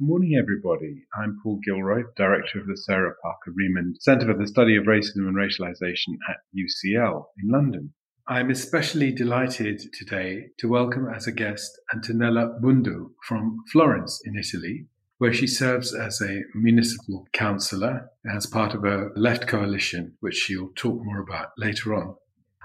Good morning, everybody. I'm Paul Gilroy, Director of the Sarah Parker Remond Centre for the Study of Racism and Racialisation at UCL in London. I'm especially delighted today to welcome as a guest Antonella Bundu from Florence in Italy, where she serves as a municipal councillor as part of a left coalition, which she'll talk more about later on.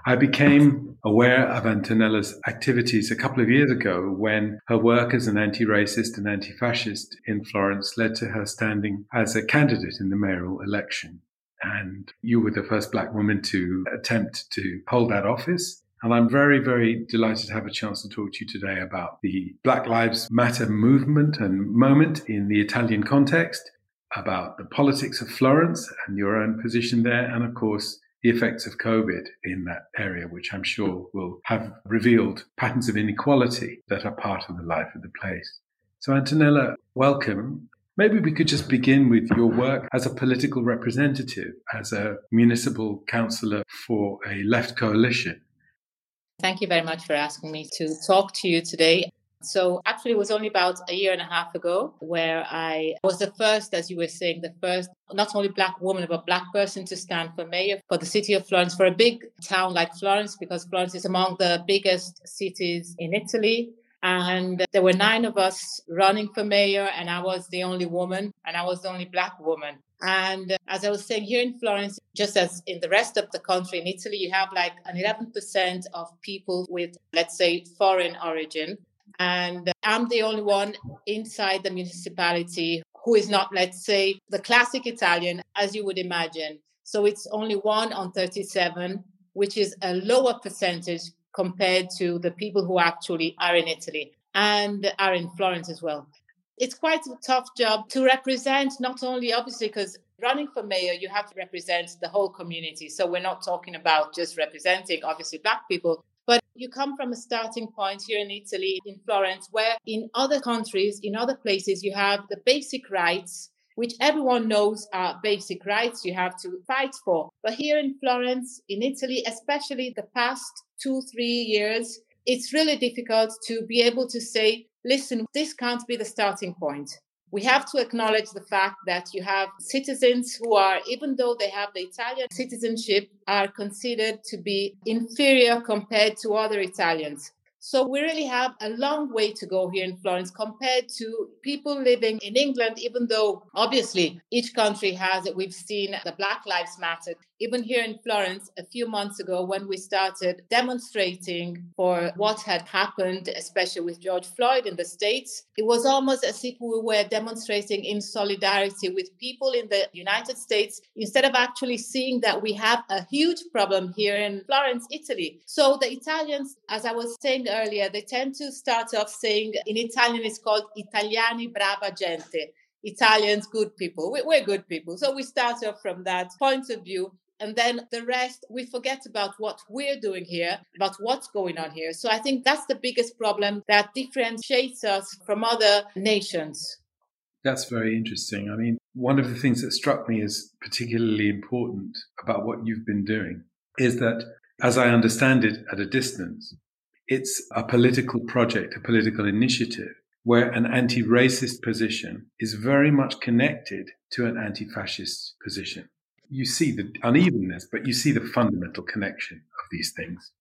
I became aware of Antonella's activities a couple of years ago when her work as an anti racist and anti fascist in Florence led to her standing as a candidate in the mayoral election. And you were the first black woman to attempt to hold that office. And I'm very, very delighted to have a chance to talk to you today about the Black Lives Matter movement and moment in the Italian context, about the politics of Florence and your own position there, and of course, the effects of COVID in that area, which I'm sure will have revealed patterns of inequality that are part of the life of the place. So, Antonella, welcome. Maybe we could just begin with your work as a political representative, as a municipal councillor for a left coalition. Thank you very much for asking me to talk to you today. So actually, it was only about a year and a half ago where I was the first, as you were saying, the first not only black woman but black person to stand for mayor for the city of Florence for a big town like Florence because Florence is among the biggest cities in Italy. And there were nine of us running for mayor, and I was the only woman, and I was the only black woman. And as I was saying, here in Florence, just as in the rest of the country, in Italy, you have like an 11% of people with, let's say, foreign origin. And I'm the only one inside the municipality who is not, let's say, the classic Italian, as you would imagine. So it's only one on 37, which is a lower percentage compared to the people who actually are in Italy and are in Florence as well. It's quite a tough job to represent, not only obviously because running for mayor, you have to represent the whole community. So we're not talking about just representing, obviously, Black people, but you come from a starting point here in Italy, in Florence, where in other countries, in other places, you have the basic rights, which everyone knows are basic rights you have to fight for. But here in Florence, in Italy, especially the past two, three years, it's really difficult to be able to say, listen, this can't be the starting point we have to acknowledge the fact that you have citizens who are, even though they have the Italian citizenship, are considered to be inferior compared to other Italians. So we really have a long way to go here in Florence compared to people living in England, even though obviously each country has it. We've seen the Black Lives Matter. Even here in Florence, a few months ago, when we started demonstrating for what had happened, especially with George Floyd in the States, it was almost as if we were demonstrating in solidarity with people in the United States instead of actually seeing that we have a huge problem here in Florence, Italy. So the Italians, as I was saying earlier, they tend to start off saying in Italian, it's called Italiani brava gente. Italians, good people. We're good people. So we start off from that point of view. And then the rest, we forget about what we're doing here, about what's going on here. So I think that's the biggest problem that differentiates us from other nations. That's very interesting. I mean, one of the things that struck me as particularly important about what you've been doing is that, as I understand it at a distance, it's a political project, a political initiative where an anti racist position is very much connected to an anti fascist position. You see the unevenness, but you see the fundamental connection of these things.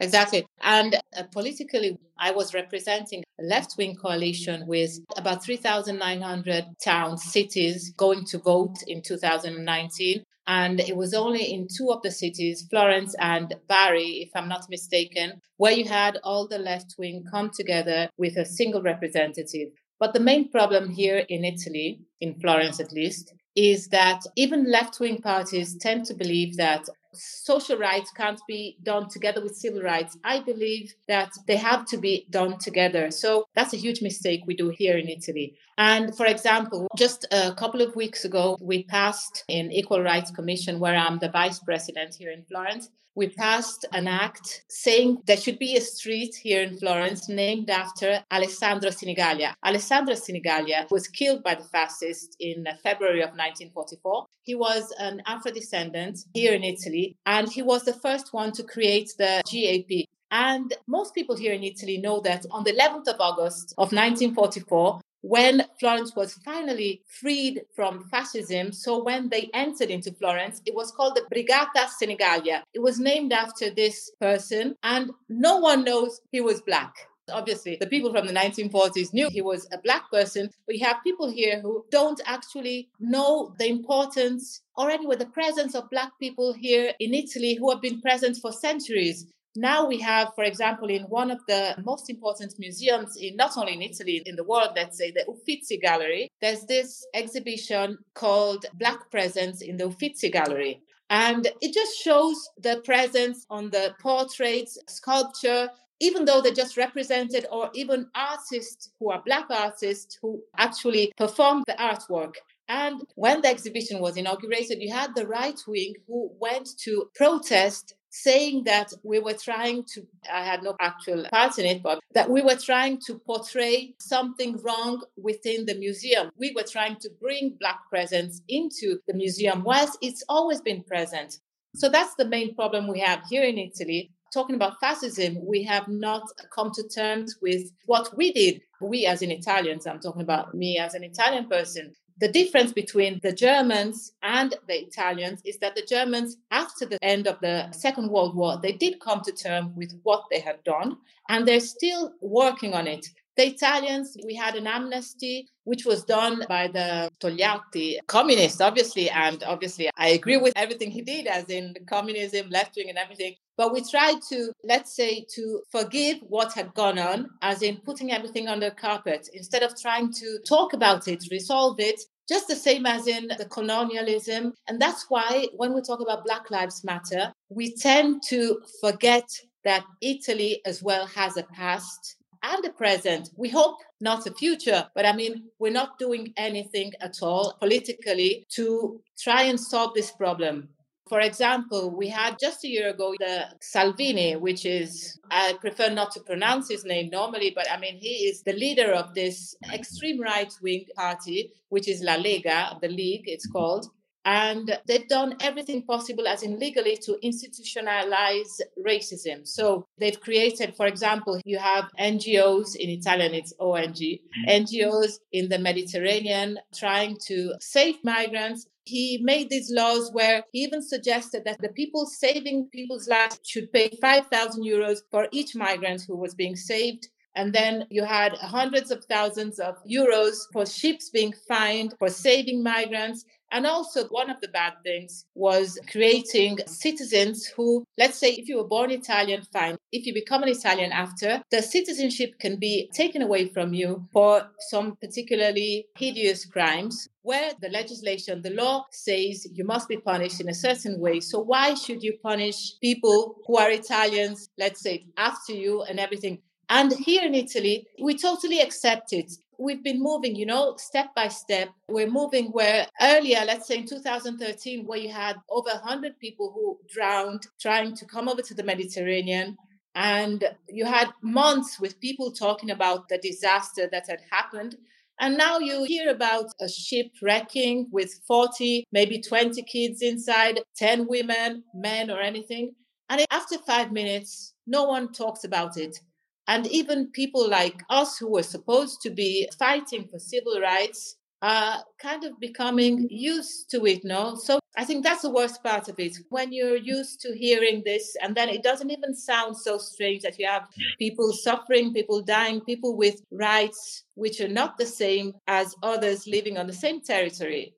Exactly. And uh, politically, I was representing a left wing coalition with about 3,900 towns, cities going to vote in 2019. And it was only in two of the cities, Florence and Bari, if I'm not mistaken, where you had all the left wing come together with a single representative. But the main problem here in Italy, in Florence at least, is that even left wing parties tend to believe that social rights can't be done together with civil rights. I believe that they have to be done together. So that's a huge mistake we do here in Italy. And for example, just a couple of weeks ago, we passed in Equal Rights Commission, where I'm the vice president here in Florence, we passed an act saying there should be a street here in Florence named after Alessandro Sinigaglia. Alessandro Sinigaglia was killed by the fascists in February of 1944. He was an Afro descendant here in Italy, and he was the first one to create the GAP. And most people here in Italy know that on the 11th of August of 1944, when Florence was finally freed from fascism. So when they entered into Florence, it was called the Brigata Sinigaglia. It was named after this person, and no one knows he was black. Obviously, the people from the 1940s knew he was a black person, but you have people here who don't actually know the importance or anyway the presence of black people here in Italy who have been present for centuries. Now we have, for example, in one of the most important museums in not only in Italy, in the world, let's say the Uffizi Gallery, there's this exhibition called Black Presence in the Uffizi Gallery. And it just shows the presence on the portraits, sculpture, even though they're just represented, or even artists who are Black artists who actually perform the artwork. And when the exhibition was inaugurated, you had the right wing who went to protest saying that we were trying to, I had no actual part in it, but that we were trying to portray something wrong within the museum. We were trying to bring Black presence into the museum, whilst it's always been present. So that's the main problem we have here in Italy. Talking about fascism, we have not come to terms with what we did. We, as in Italians, I'm talking about me as an Italian person, the difference between the Germans and the Italians is that the Germans, after the end of the Second World War, they did come to terms with what they had done, and they're still working on it. The Italians, we had an amnesty which was done by the Togliatti, communist, obviously, and obviously I agree with everything he did, as in communism, left wing, and everything. But we tried to, let's say, to forgive what had gone on, as in putting everything under carpet, instead of trying to talk about it, resolve it, just the same as in the colonialism. And that's why when we talk about Black Lives Matter, we tend to forget that Italy as well has a past and a present. We hope not a future, but I mean, we're not doing anything at all politically to try and solve this problem. For example, we had just a year ago the Salvini, which is, I prefer not to pronounce his name normally, but I mean, he is the leader of this extreme right wing party, which is La Lega, the League, it's called. And they've done everything possible, as in legally, to institutionalize racism. So they've created, for example, you have NGOs in Italian, it's ONG, mm-hmm. NGOs in the Mediterranean trying to save migrants. He made these laws where he even suggested that the people saving people's lives should pay 5,000 euros for each migrant who was being saved. And then you had hundreds of thousands of euros for ships being fined for saving migrants. And also, one of the bad things was creating citizens who, let's say, if you were born Italian, fine. If you become an Italian after, the citizenship can be taken away from you for some particularly hideous crimes where the legislation, the law says you must be punished in a certain way. So why should you punish people who are Italians, let's say, after you and everything? And here in Italy, we totally accept it we've been moving, you know, step by step. We're moving where earlier, let's say in 2013, where you had over 100 people who drowned trying to come over to the Mediterranean. And you had months with people talking about the disaster that had happened. And now you hear about a ship wrecking with 40, maybe 20 kids inside, 10 women, men, or anything. And after five minutes, no one talks about it. And even people like us who were supposed to be fighting for civil rights are kind of becoming used to it, no? So I think that's the worst part of it. When you're used to hearing this, and then it doesn't even sound so strange that you have people suffering, people dying, people with rights which are not the same as others living on the same territory.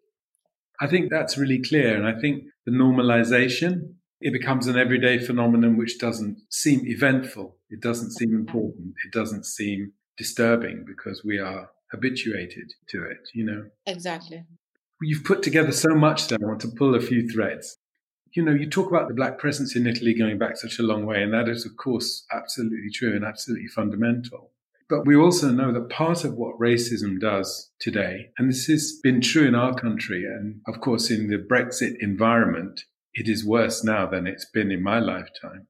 I think that's really clear. And I think the normalization it becomes an everyday phenomenon which doesn't seem eventful. It doesn't seem important. It doesn't seem disturbing because we are habituated to it, you know? Exactly. You've put together so much there. I want to pull a few threads. You know, you talk about the black presence in Italy going back such a long way, and that is, of course, absolutely true and absolutely fundamental. But we also know that part of what racism does today, and this has been true in our country and, of course, in the Brexit environment, it is worse now than it's been in my lifetime,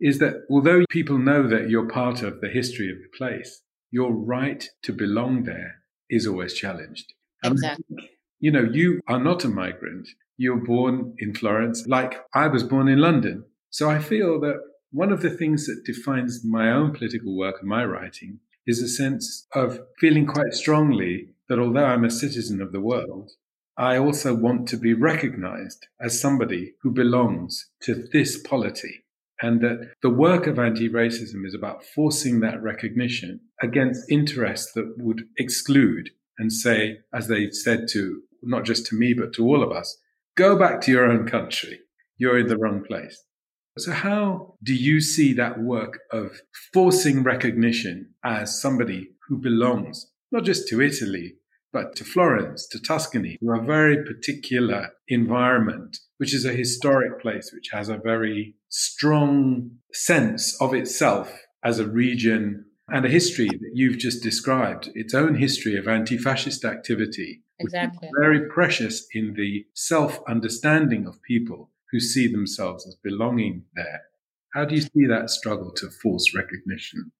is that although people know that you're part of the history of the place, your right to belong there is always challenged. Exactly. you know, you are not a migrant. You're born in Florence, like I was born in London. So I feel that one of the things that defines my own political work and my writing is a sense of feeling quite strongly that although I'm a citizen of the world, I also want to be recognized as somebody who belongs to this polity. And that the work of anti racism is about forcing that recognition against interests that would exclude and say, as they said to not just to me, but to all of us, go back to your own country. You're in the wrong place. So, how do you see that work of forcing recognition as somebody who belongs not just to Italy, but to Florence, to Tuscany, to a very particular environment, which is a historic place, which has a very strong sense of itself as a region and a history that you've just described, its own history of anti fascist activity, exactly. very precious in the self understanding of people who see themselves as belonging there. How do you see that struggle to force recognition?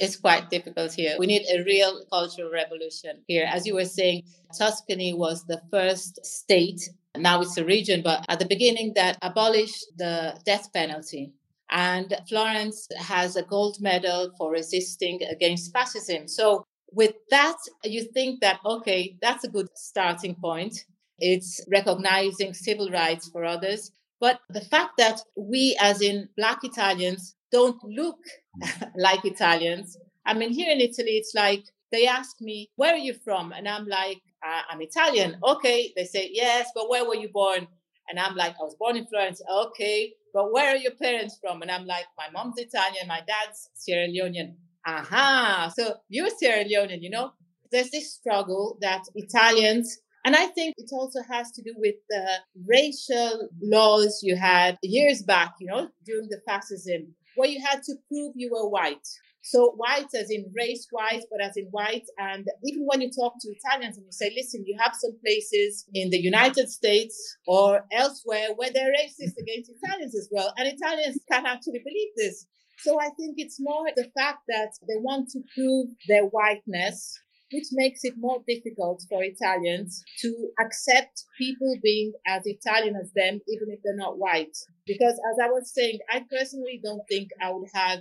It's quite difficult here. We need a real cultural revolution here. As you were saying, Tuscany was the first state, now it's a region, but at the beginning that abolished the death penalty. And Florence has a gold medal for resisting against fascism. So, with that, you think that, okay, that's a good starting point. It's recognizing civil rights for others. But the fact that we, as in Black Italians, don't look hmm. like Italians. I mean, here in Italy, it's like they ask me, Where are you from? And I'm like, I'm Italian. Okay. They say, Yes, but where were you born? And I'm like, I was born in Florence. Okay. But where are your parents from? And I'm like, My mom's Italian, my dad's Sierra Leonean. Aha. So you're Sierra Leonean, you know? There's this struggle that Italians and I think it also has to do with the racial laws you had years back, you know, during the fascism, where you had to prove you were white. So white as in race white, but as in white. And even when you talk to Italians and you say, listen, you have some places in the United States or elsewhere where they're racist against Italians as well. And Italians can actually believe this. So I think it's more the fact that they want to prove their whiteness which makes it more difficult for Italians to accept people being as Italian as them, even if they're not white. Because as I was saying, I personally don't think I would have,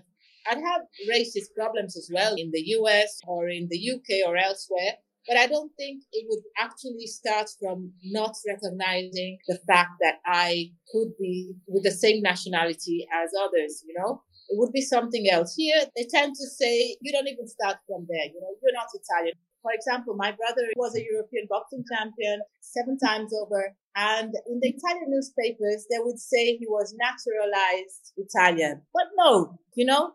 I'd have racist problems as well in the US or in the UK or elsewhere. But I don't think it would actually start from not recognizing the fact that I could be with the same nationality as others, you know? It would be something else. Here, they tend to say, you don't even start from there. You know, you're not Italian. For example, my brother was a European boxing champion seven times over. And in the Italian newspapers, they would say he was naturalized Italian. But no, you know,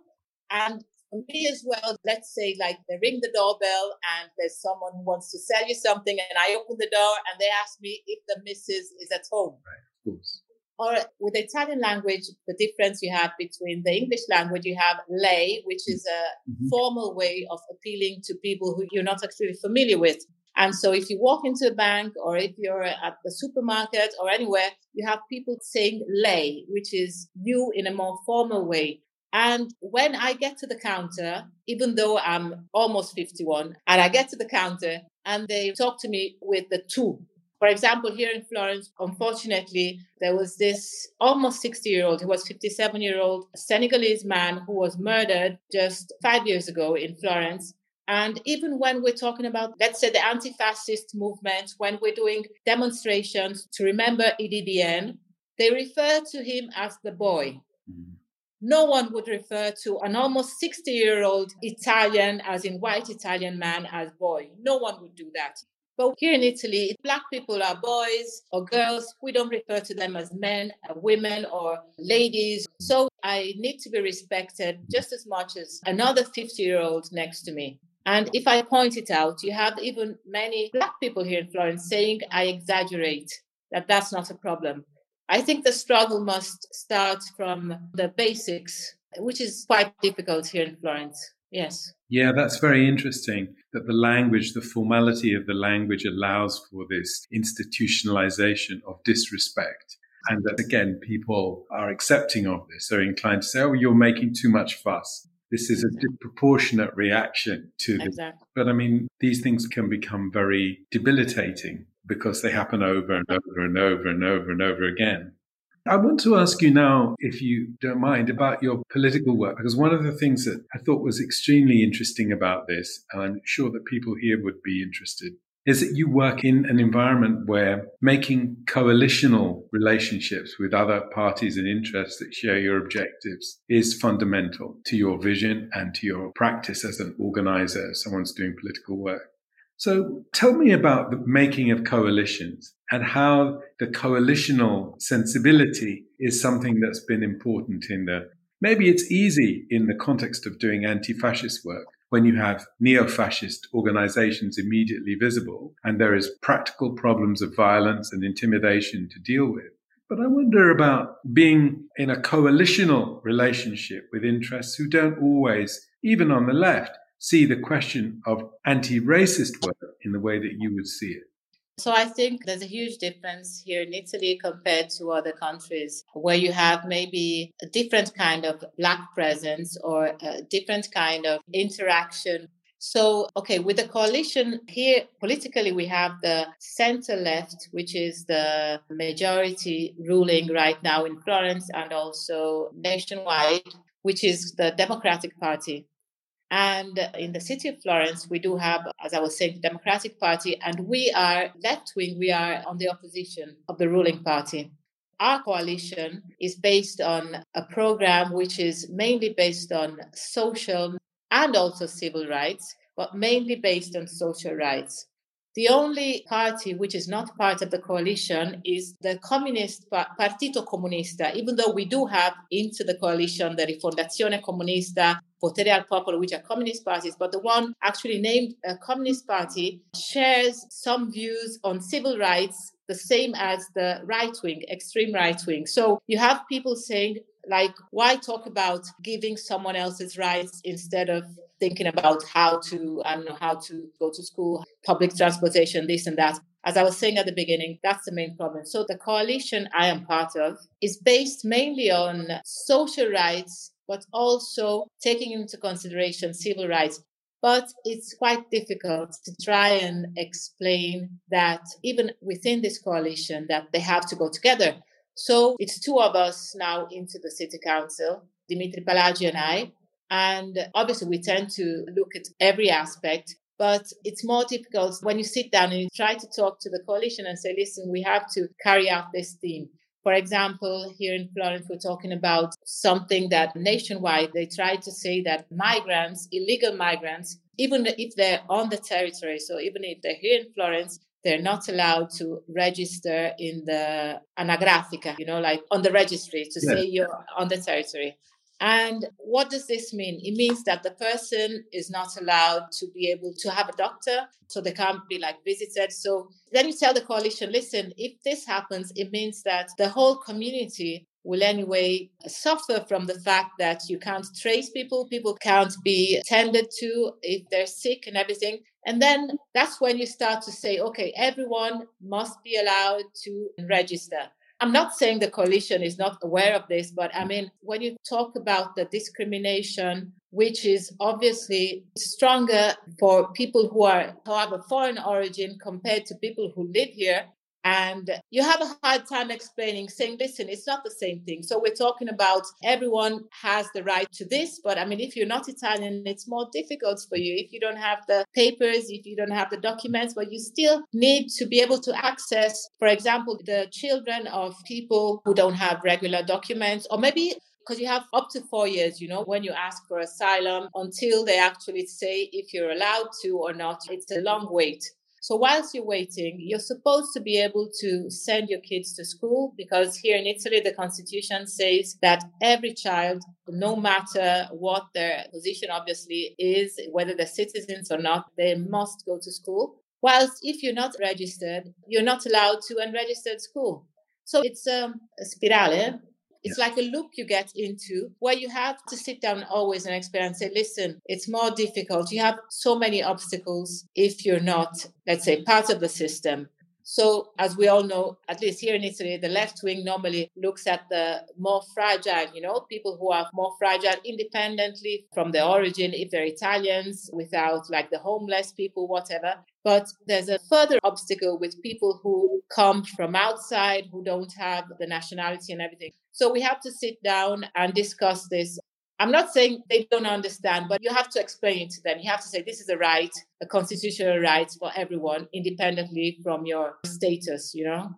and for me as well, let's say like they ring the doorbell and there's someone who wants to sell you something and I open the door and they ask me if the missus is at home. Right, of course or with the Italian language, the difference you have between the English language, you have lei, which is a mm-hmm. formal way of appealing to people who you're not actually familiar with. And so if you walk into a bank or if you're at the supermarket or anywhere, you have people saying lei, which is you in a more formal way. And when I get to the counter, even though I'm almost 51, and I get to the counter and they talk to me with the tu, for example, here in Florence, unfortunately, there was this almost 60 year old, he was 57 year old Senegalese man who was murdered just five years ago in Florence. And even when we're talking about, let's say, the anti fascist movement, when we're doing demonstrations to remember Idy Diene, they refer to him as the boy. Mm-hmm. No one would refer to an almost 60 year old Italian, as in white Italian man, as boy. No one would do that. But here in Italy, black people are boys or girls. We don't refer to them as men, or women, or ladies. So I need to be respected just as much as another 50 year old next to me. And if I point it out, you have even many black people here in Florence saying I exaggerate, that that's not a problem. I think the struggle must start from the basics, which is quite difficult here in Florence. Yes. Yeah, that's very interesting that the language, the formality of the language allows for this institutionalization of disrespect. And that again, people are accepting of this. They're inclined to say, oh, you're making too much fuss. This is a disproportionate reaction to this. Exactly. But I mean, these things can become very debilitating because they happen over and over and over and over and over again. I want to ask you now, if you don't mind, about your political work, because one of the things that I thought was extremely interesting about this, and I'm sure that people here would be interested, is that you work in an environment where making coalitional relationships with other parties and interests that share your objectives is fundamental to your vision and to your practice as an organizer, someone's doing political work. So tell me about the making of coalitions and how the coalitional sensibility is something that's been important in the maybe it's easy in the context of doing anti-fascist work when you have neo-fascist organizations immediately visible and there is practical problems of violence and intimidation to deal with. But I wonder about being in a coalitional relationship with interests who don't always, even on the left, see the question of anti racist work in the way that you would see it? So I think there's a huge difference here in Italy compared to other countries where you have maybe a different kind of black presence or a different kind of interaction. So, okay, with the coalition here, politically, we have the center left, which is the majority ruling right now in Florence and also nationwide, which is the Democratic Party. And in the city of Florence, we do have, as I was saying, the Democratic Party, and we are left wing, we are on the opposition of the ruling party. Our coalition is based on a program which is mainly based on social and also civil rights, but mainly based on social rights. The only party which is not part of the coalition is the Communist Partito Comunista, even though we do have into the coalition the Rifondazione Comunista, Potere al Popolo, which are communist parties, but the one actually named a Communist Party shares some views on civil rights the same as the right wing, extreme right wing. So you have people saying, like, why talk about giving someone else's rights instead of thinking about how to, I don't know, how to go to school, public transportation, this and that. As I was saying at the beginning, that's the main problem. So the coalition I am part of is based mainly on social rights, but also taking into consideration civil rights. But it's quite difficult to try and explain that even within this coalition that they have to go together. So it's two of us now into the city council, Dimitri Palagi and I. And obviously, we tend to look at every aspect, but it's more difficult when you sit down and you try to talk to the coalition and say, listen, we have to carry out this theme. For example, here in Florence, we're talking about something that nationwide they try to say that migrants, illegal migrants, even if they're on the territory, so even if they're here in Florence, they're not allowed to register in the anagrafica, you know, like on the registry to say you're on the territory. And what does this mean? It means that the person is not allowed to be able to have a doctor, so they can't be like visited. So then you tell the coalition, listen, if this happens, it means that the whole community will anyway suffer from the fact that you can't trace people, people can't be tended to if they're sick and everything. And then that's when you start to say, okay, everyone must be allowed to register. I'm not saying the coalition is not aware of this, but I mean, when you talk about the discrimination, which is obviously stronger for people who are who have a foreign origin compared to people who live here, and you have a hard time explaining, saying, listen, it's not the same thing. So we're talking about everyone has the right to this. But I mean, if you're not Italian, it's more difficult for you. If you don't have the papers, if you don't have the documents, but you still need to be able to access, for example, the children of people who don't have regular documents, or maybe because you have up to four years, you know, when you ask for asylum until they actually say if you're allowed to or not. It's a long wait. So whilst you're waiting, you're supposed to be able to send your kids to school because here in Italy, the constitution says that every child, no matter what their position obviously is, whether they're citizens or not, they must go to school. Whilst if you're not registered, you're not allowed to unregistered school. So it's um, a spirale it's yeah. like a loop you get into where you have to sit down always and explain and say, listen, it's more difficult. You have so many obstacles if you're not, let's say, part of the system. So, as we all know, at least here in Italy, the left wing normally looks at the more fragile, you know, people who are more fragile independently from their origin, if they're Italians, without like the homeless people, whatever. But there's a further obstacle with people who come from outside, who don't have the nationality and everything. So we have to sit down and discuss this. I'm not saying they don't understand, but you have to explain it to them. You have to say this is a right, a constitutional right for everyone, independently from your status, you know?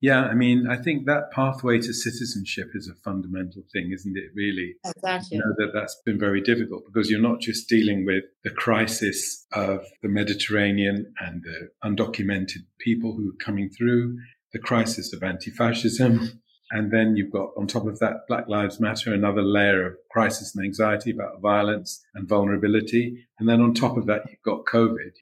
Yeah, I mean, I think that pathway to citizenship is a fundamental thing, isn't it? Really, exactly. You know that that's been very difficult because you're not just dealing with the crisis of the Mediterranean and the undocumented people who are coming through, the crisis of anti-fascism, and then you've got on top of that Black Lives Matter, another layer of crisis and anxiety about violence and vulnerability, and then on top of that you've got COVID.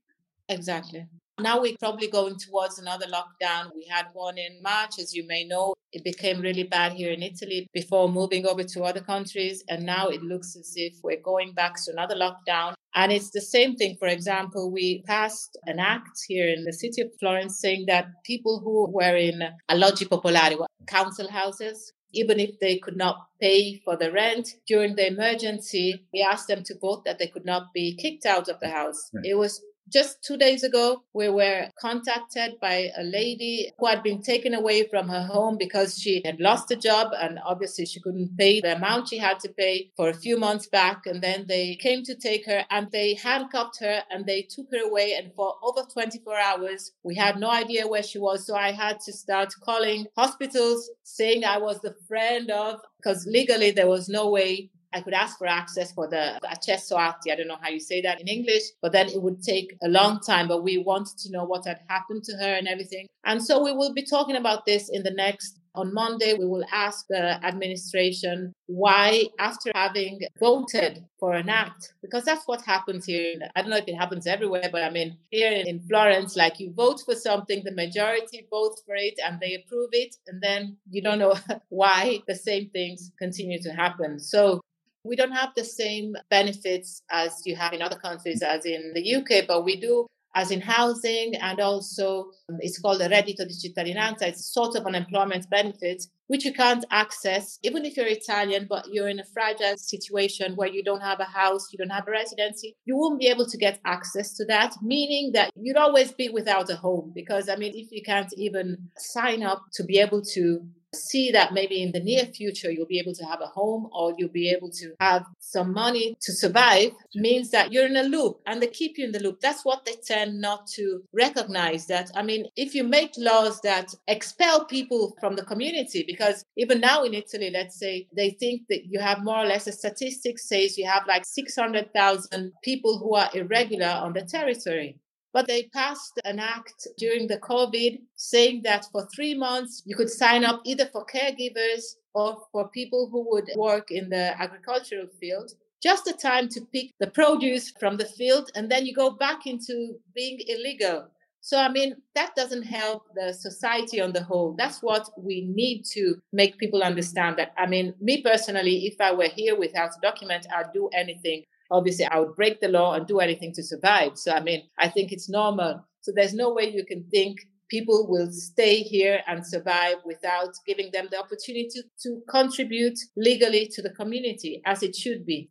Exactly. Now we're probably going towards another lockdown. We had one in March, as you may know. It became really bad here in Italy before moving over to other countries. And now it looks as if we're going back to another lockdown. And it's the same thing. For example, we passed an act here in the city of Florence saying that people who were in alloggi popolari, council houses, even if they could not pay for the rent during the emergency, we asked them to vote that they could not be kicked out of the house. Right. It was just two days ago, we were contacted by a lady who had been taken away from her home because she had lost a job and obviously she couldn't pay the amount she had to pay for a few months back. And then they came to take her and they handcuffed her and they took her away. And for over 24 hours, we had no idea where she was. So I had to start calling hospitals saying I was the friend of, because legally there was no way I could ask for access for the accesso atti. I don't know how you say that in English, but then it would take a long time. But we wanted to know what had happened to her and everything. And so we will be talking about this in the next on Monday, we will ask the administration why, after having voted for an act, because that's what happens here. I don't know if it happens everywhere, but I mean, here in Florence, like you vote for something, the majority votes for it and they approve it, and then you don't know why the same things continue to happen. So we don't have the same benefits as you have in other countries, as in the UK, but we do as in housing and also um, it's called the reddito di cittadinanza. It's sort of unemployment benefit, which you can't access even if you're Italian, but you're in a fragile situation where you don't have a house, you don't have a residency. You won't be able to get access to that, meaning that you'd always be without a home. Because I mean, if you can't even sign up to be able to see that maybe in the near future you'll be able to have a home or you'll be able to have some money to survive means that you're in a loop and they keep you in the loop. That's what they tend not to recognize that. I mean, if you make laws that expel people from the community, because even now in Italy, let's say they think that you have more or less a statistic says you have like 600,000 people who are irregular on the territory. But they passed an act during the COVID saying that for three months you could sign up either for caregivers or for people who would work in the agricultural field. Just a time to pick the produce from the field and then you go back into being illegal. So, I mean, that doesn't help the society on the whole. That's what we need to make people understand that. I mean, me personally, if I were here without a document, I'd do anything obviously I would break the law and do anything to survive. So, I mean, I think it's normal. So, there's no way you can think people will stay here and survive without giving them the opportunity to, contribute legally to the community as it should be.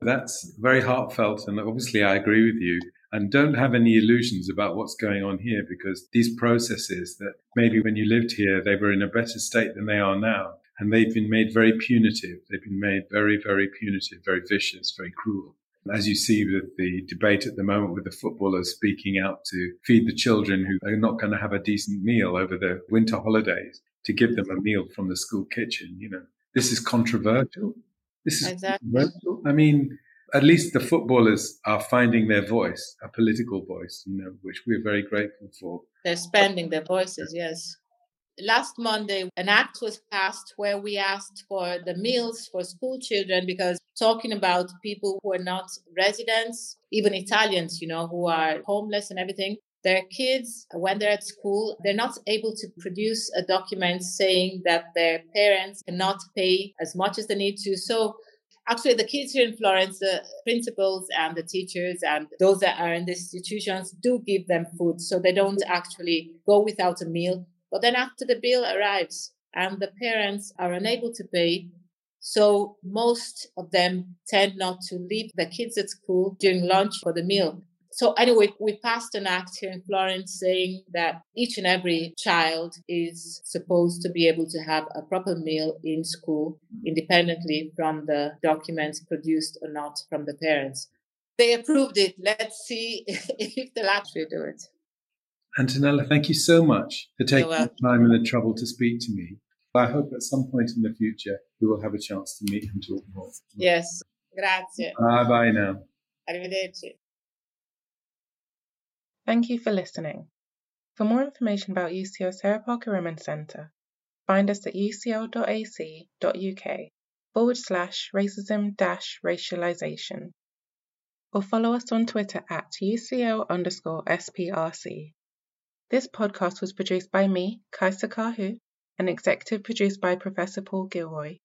That's very heartfelt. And obviously, I agree with you. And don't have any illusions about what's going on here because these processes that maybe when you lived here, they were in a better state than they are now and they've been made very punitive. They've been made very, very punitive, very vicious, very cruel. As you see with the debate at the moment with the footballers speaking out to feed the children who are not going to have a decent meal over the winter holidays, to give them a meal from the school kitchen, you know, this is controversial. This is exactly. controversial. I mean, at least the footballers are finding their voice, a political voice, you know, which we're very grateful for. They're spending their voices, yes last Monday, an act was passed where we asked for the meals for school children because talking about people who are not residents, even Italians, you know, who are homeless and everything, their kids, when they're at school, they're not able to produce a document saying that their parents cannot pay as much as they need to. So actually the kids here in Florence, the principals and the teachers and those that are in the institutions do give them food. So they don't actually go without a meal. But then after the bill arrives and the parents are unable to pay, so most of them tend not to leave the kids at school during lunch for the meal. So anyway, we passed an act here in Florence saying that each and every child is supposed to be able to have a proper meal in school independently from the documents produced or not from the parents. They approved it. Let's see if they'll actually do it. Antonella, thank you so much for taking the time and the trouble to speak to me. I hope at some point in the future we will have a chance to meet and talk more. Yes, grazie. Bye bye now. Arrivederci. Thank you for listening. For more information about UCL Sarah Parker Remond Centre, find us at ucl.ac.uk forward slash racism dash racialisation or follow us on Twitter at UCL underscore SPRC. This podcast was produced by me, Kaissa Karhu, and executive produced by Professor Paul Gilroy.